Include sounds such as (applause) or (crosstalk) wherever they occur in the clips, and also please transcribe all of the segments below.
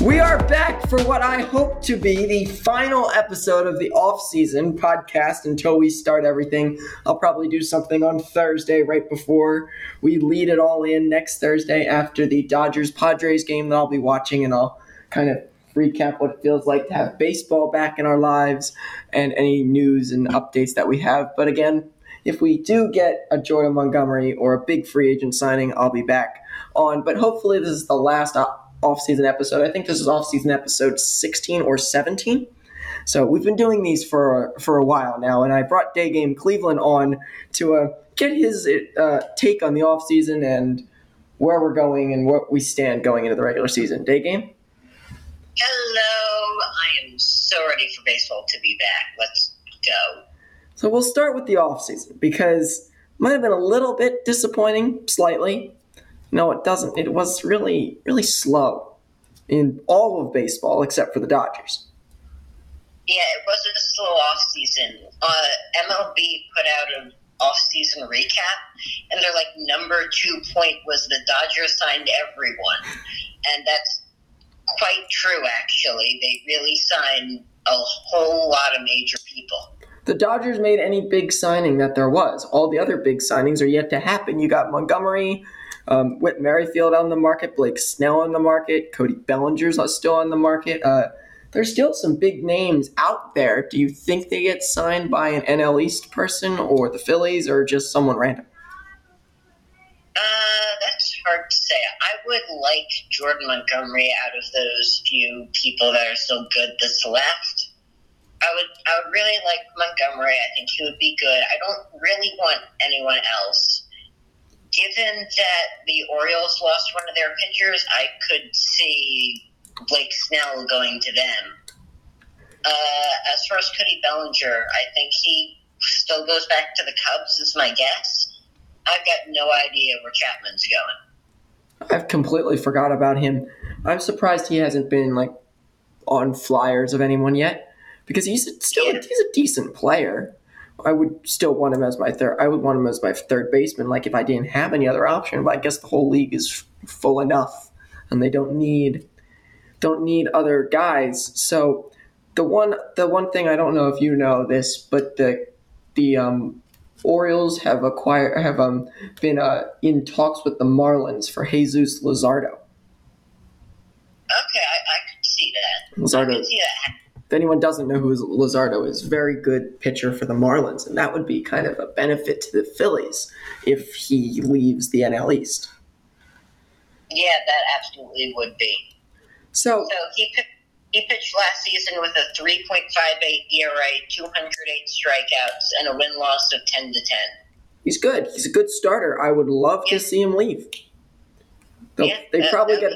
We are back for what I hope to be the final episode of the off-season podcast until we start everything. I'll probably do something on Thursday right before we lead it all in next Thursday after the Dodgers Padres game that I'll be watching and I'll kind of recap what it feels like to have baseball back in our lives and any news and updates that we have. But again, if we do get a Jordan Montgomery or a big free agent signing, I'll be back on. But hopefully, this is the last off-season episode. I think this is off-season episode 16 or 17. So we've been doing these for for a while now, and I brought Day Game Cleveland on to uh, get his uh, take on the offseason and where we're going and what we stand going into the regular season. Day Game. Hello, I am so ready for baseball to be back. Let's go. So we'll start with the offseason because might have been a little bit disappointing, slightly. No, it doesn't. It was really, really slow in all of baseball except for the Dodgers. Yeah, it wasn't a slow off season. Uh, MLB put out an off season recap, and their like number two point was the Dodgers signed everyone, and that's quite true. Actually, they really signed a whole lot of major people. The Dodgers made any big signing that there was. All the other big signings are yet to happen. You got Montgomery, um, Whit Merrifield on the market, Blake Snell on the market, Cody Bellinger's still on the market. Uh, there's still some big names out there. Do you think they get signed by an NL East person or the Phillies or just someone random? Uh, that's hard to say. I would like Jordan Montgomery out of those few people that are still good that's left. I would I would really like Montgomery. I think he would be good. I don't really want anyone else given that the Orioles lost one of their pitchers, I could see Blake Snell going to them. Uh, as far as Cody Bellinger, I think he still goes back to the Cubs, is my guess. I've got no idea where Chapman's going. I've completely forgot about him. I'm surprised he hasn't been like on flyers of anyone yet because he's still yeah. he's a decent player. I would still want him as my third. I would want him as my third baseman. Like if I didn't have any other option, but I guess the whole league is full enough, and they don't need don't need other guys. So the one the one thing I don't know if you know this, but the the um, Orioles have acquired have um, been uh, in talks with the Marlins for Jesus Luzardo. Okay, I, I can see that. Luzardo. I can see that if anyone doesn't know who Luzardo is, very good pitcher for the Marlins, and that would be kind of a benefit to the Phillies if he leaves the NL East. Yeah, that absolutely would be. So, so he he pitched last season with a 3.58 ERA, 208 strikeouts, and a win loss of 10 to 10. He's good. He's a good starter. I would love yeah. to see him leave. They'll, yeah, they probably get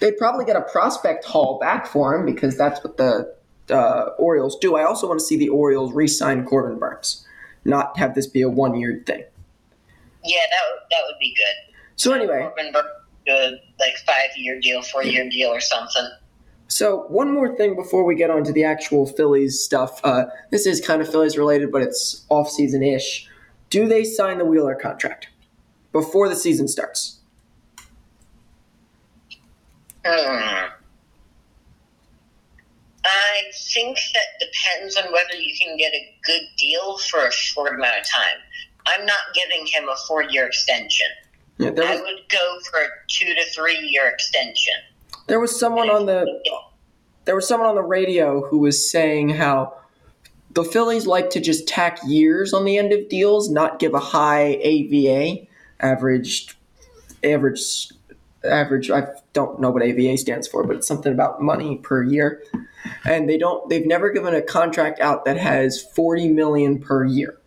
they'd probably get a prospect haul back for him because that's what the uh, Orioles do. I also want to see the Orioles re-sign Corbin Burnes, not have this be a one-year thing. Yeah, that would, that would be good. So anyway, Corbin Burnes, good like five-year deal, four-year deal, or something. So one more thing before we get on to the actual Phillies stuff. Uh, this is kind of Phillies related, but it's off-season ish. Do they sign the Wheeler contract before the season starts? Hmm. I think that depends on whether you can get a good deal for a short amount of time. I'm not giving him a four year extension. Yeah, was, I would go for a two to three year extension. There was someone on the there was someone on the radio who was saying how the Phillies like to just tack years on the end of deals, not give a high AVA, average average average I don't know what AVA stands for, but it's something about money per year. And they don't they've never given a contract out that has 40 million per year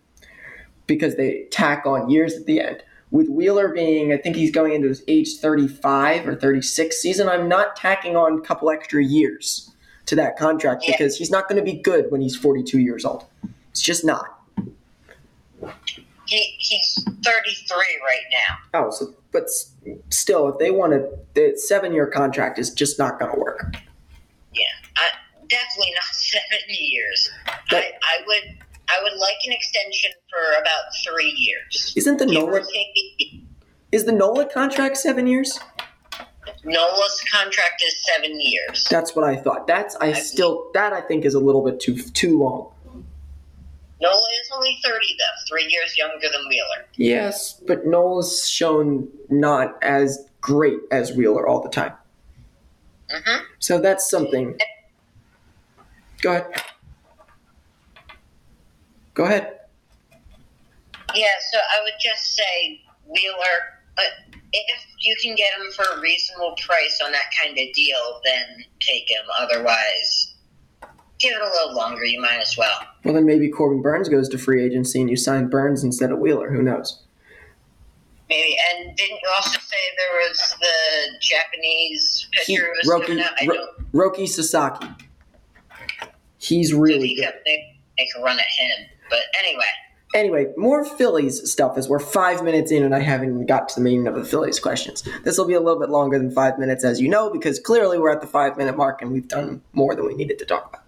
because they tack on years at the end. With Wheeler being, I think he's going into his age 35 or 36 season, I'm not tacking on a couple extra years to that contract yeah. because he's not going to be good when he's 42 years old. It's just not. He, he's 33 right now. Oh, so but still, if they want to, the seven year contract is just not going to work. Yeah, I, definitely not (laughs) seven years. But, I, I would I would like an extension for about three years. Isn't the Nola is the Nola contract seven years? Nola's contract is seven years. That's what I thought. That's I still that I think is a little bit too too long. Nola is only 30, though, three years younger than Wheeler. Yes, but Nola's shown not as great as Wheeler all the time. hmm So that's something. Go ahead. Go ahead. Yeah, so I would just say Wheeler, but if you can get him for a reasonable price on that kind of deal, then take him. Otherwise, give it a little longer. You might as well. Well, then maybe Corbin Burnes goes to free agency and you sign Burnes instead of Wheeler. Who knows? Maybe. And didn't you also say there was the Japanese He, pitcher was Roki, Ro- Roki Sasaki. He's really good. make, make a run at him. But anyway, Anyway, more Phillies stuff as we're five minutes in and I haven't even got to the meaning of the Phillies questions. This will be a little bit longer than five minutes, as you know, because clearly we're at the five minute mark and we've done more than we needed to talk about.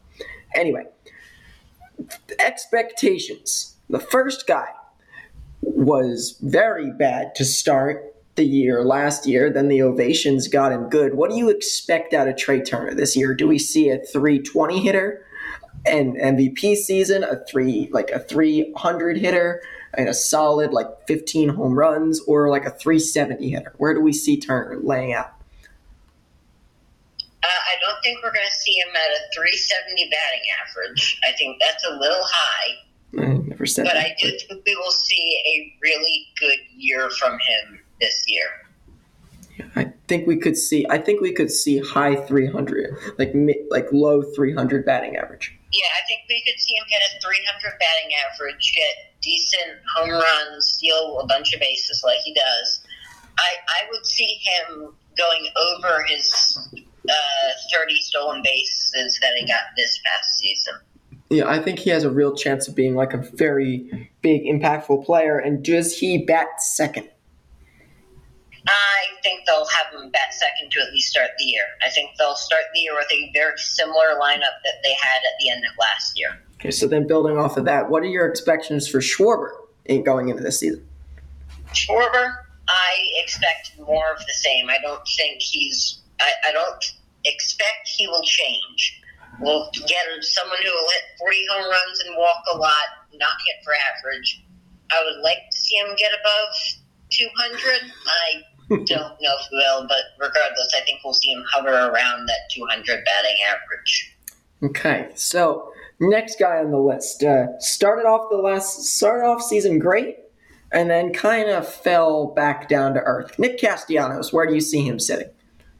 Anyway, expectations. The first guy was very bad to start the year last year. Then the ovations got him good. What do you expect out of Trea Turner this year? Do we see a 320 hitter? An MVP season, a three like a 300 hitter, and a solid like 15 home runs, or like a 370 hitter? Where do we see Turner laying out? uh, I don't think we're going to see him at a 370 batting average. I think that's a little high. I never said But that. I do think we will see a really good year from him this year. I think we could see. I think we could see high 300, like like low 300 batting average. Yeah, I think we could see him hit a 300 batting average, get decent home runs, steal a bunch of bases like he does. I, I would see him going over his uh, 30 stolen bases that he got this past season. Yeah, I think he has a real chance of being like a very big, impactful player. And does he bat second? I think they'll have him bat second to at least start the year. I think they'll start the year with a very similar lineup that they had at the end of last year. Okay, so then building off of that, what are your expectations for Schwarber in going into this season? Schwarber, I expect more of the same. I don't think he's. I, I don't expect he will change. We'll get someone who will hit 40 home runs and walk a lot, not hit for average. I would like to see him get above 200. I don't know if we will, but regardless, I think we'll see him hover around that 200 batting average. Okay, so next guy on the list uh, started off the last started off season great, and then kind of fell back down to earth. Nick Castellanos, where do you see him sitting?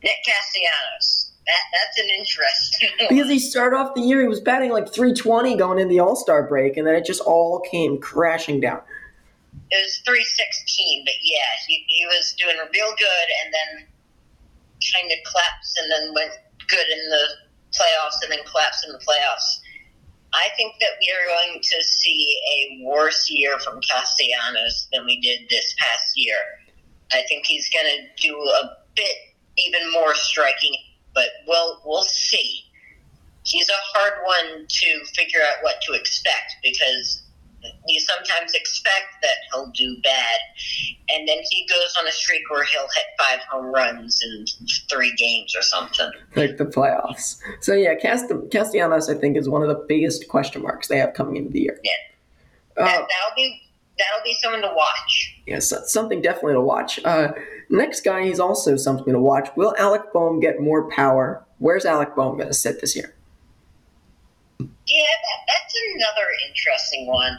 Nick Castellanos. That, that's an interesting (laughs) one. Because he started off the year, he was batting like 320 going into the All Star break, and then it just all came crashing down. It was 316, but yeah, he, he was doing real good and then kind of collapsed and then went good in the playoffs and then collapsed in the playoffs. I think that we are going to see a worse year from Castellanos than we did this past year. I think he's going to do a bit even more striking, but we'll we'll see. He's a hard one to figure out what to expect because you sometimes expect that he'll do bad, and then he goes on a streak where he'll hit five home runs in three games or something. Like the playoffs. So yeah, Cast- Castellanos, I think, is one of the biggest question marks they have coming into the year. Yeah. Uh, That, that'll be that'll be someone to watch. yes, something definitely to watch. Uh, next guy, he's also something to watch. Will Alec Bohm get more power? Where's Alec Bohm going to sit this year? Yeah, that, that's another interesting one.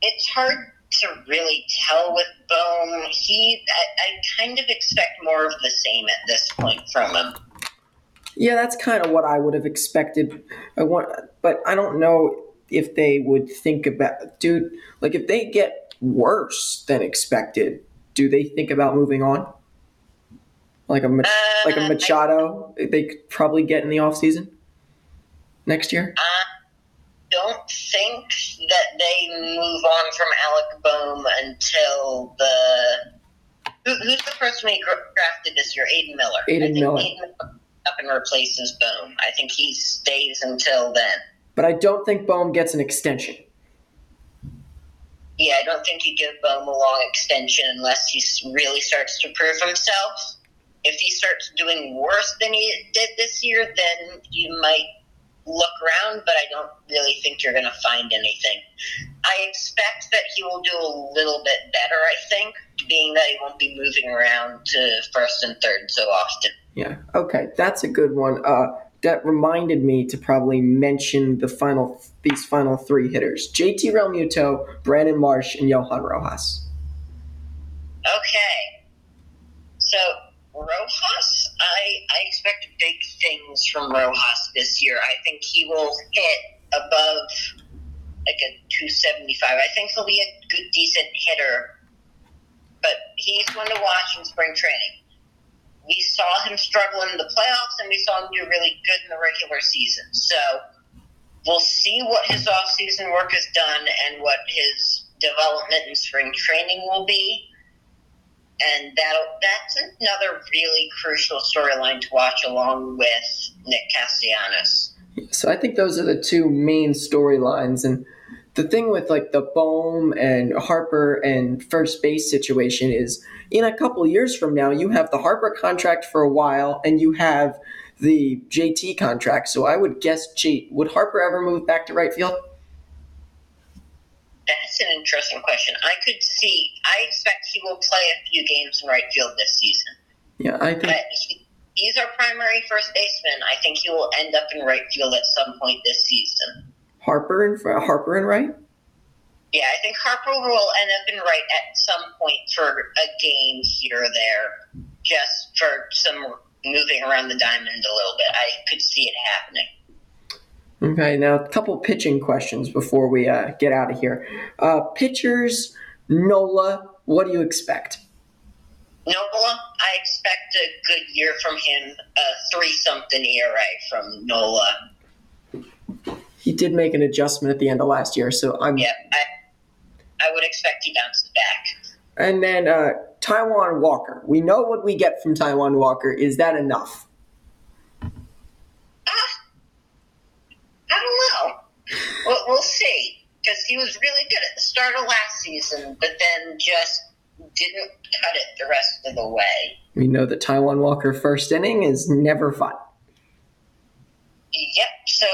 It's hard to really tell with Bohm. He, I, I kind of expect more of the same at this point from him. Yeah, that's kind of what I would have expected. I want, but I don't know if they would think about, dude. Like, if they get worse than expected, do they think about moving on? Like a Uh, like a Machado, they could probably get in the off season next year. I don't think that they move on from Alec Bohm until the. Who, who's the person we drafted this year? Aidan Miller. Aidan I think Miller. Aidan Miller up and replaces Bohm. I think he stays until then. But I don't think Bohm gets an extension. Yeah, I don't think you give Bohm a long extension unless he really starts to prove himself. if he starts doing worse than he did this year, then you might look around, but I don't really think you're going to find anything. I expect that he will do a little bit better, I think, being that he won't be moving around to first and third so often. Yeah, okay, that's a good one. Uh, that reminded me to probably mention the final these final three hitters: JT Realmuto, Brandon Marsh, and Johan Rojas. Okay, so Rojas, from Rojas this year. I think he will hit above like a 275. I think he'll be a good, decent hitter, but he's one to watch in spring training. We saw him struggle in the playoffs, and we saw him do really good in the regular season. So we'll see what his offseason work has done and what his development in spring training will be and that that's another really crucial storyline to watch along with Nick Castellanos. So I think those are the two main storylines, and the thing with like the Bohm and Harper and first base situation is, in a couple years from now, you have the Harper contract for a while, and you have the JT contract. So I would guess, would Harper ever move back to right field? That's an interesting question. I could see. I expect he will play a few games in right field this season. Yeah, I think. But he's our primary first baseman. I think he will end up in right field at some point this season. Harper and Harper and right. Yeah, I think Harper will end up in right at some point for a game here or there, just for some moving around the diamond a little bit. I could see it happening. Okay, now a couple pitching questions before we uh, get out of here. Uh, pitchers, Nola, what do you expect? Nola, I expect a good year from him, a three something ERA from Nola. He did make an adjustment at the end of last year, so I'm. Yeah, I, I would expect he bounces back. And then uh, Taijuan Walker. We know what we get from Taijuan Walker. Is that enough? I don't know. We'll, we'll see. Because he was really good at the start of last season, but then just didn't cut it the rest of the way. We know that Taijuan Walker first inning is never fun. Yep. So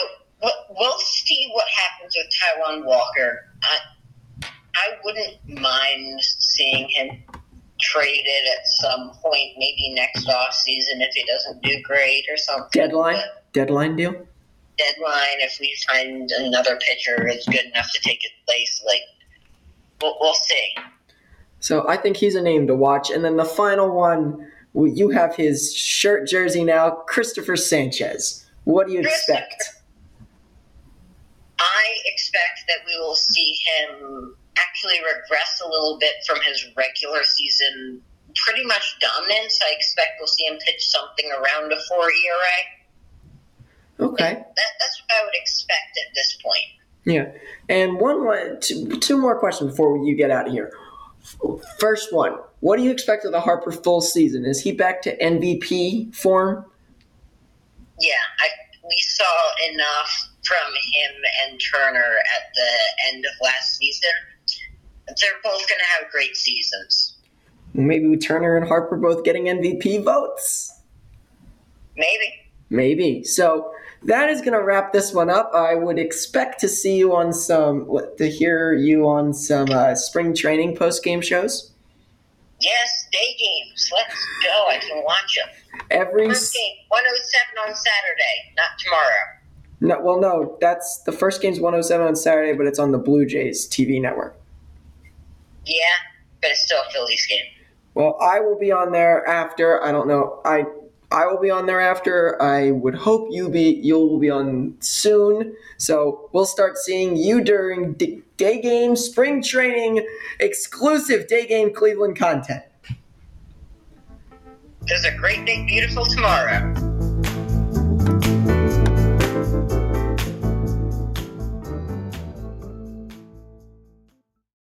we'll see what happens with Taijuan Walker. I, I wouldn't mind seeing him traded at some point, maybe next off season if he doesn't do great or something. Deadline? But, Deadline deal? Deadline, if we find another pitcher is good enough to take his place, like we'll, we'll see. So I think he's a name to watch. And then the final one, you have his shirt jersey now, Christopher Sanchez. What do you expect? I expect that we will see him actually regress a little bit from his regular season pretty much dominance. I expect we'll see him pitch something around a four ERA. Okay. That, that's what I would expect at this point. Yeah. And one, two, two more questions before you get out of here. First one, what do you expect of the Harper full season? Is he back to MVP form? Yeah, I, we saw enough from him and Turner at the end of last season. They're both going to have great seasons. Maybe Turner and Harper both getting MVP votes? Maybe. Maybe. So that is going to wrap this one up. I would expect to see you on some, to hear you on some uh, spring training post game shows. Yes, day games. Let's go. I can watch them. Every first game, 107 on Saturday, not tomorrow. No, well, no, that's the first game's 107 on Saturday, but it's on the Blue Jays TV network. Yeah, but it's still a Phillies game. Well, I will be on there after. I don't know. I I will be on there after. I would hope you be you'll be on soon. So we'll start seeing you during day game, spring training, exclusive day game Cleveland content. There's a great big beautiful tomorrow.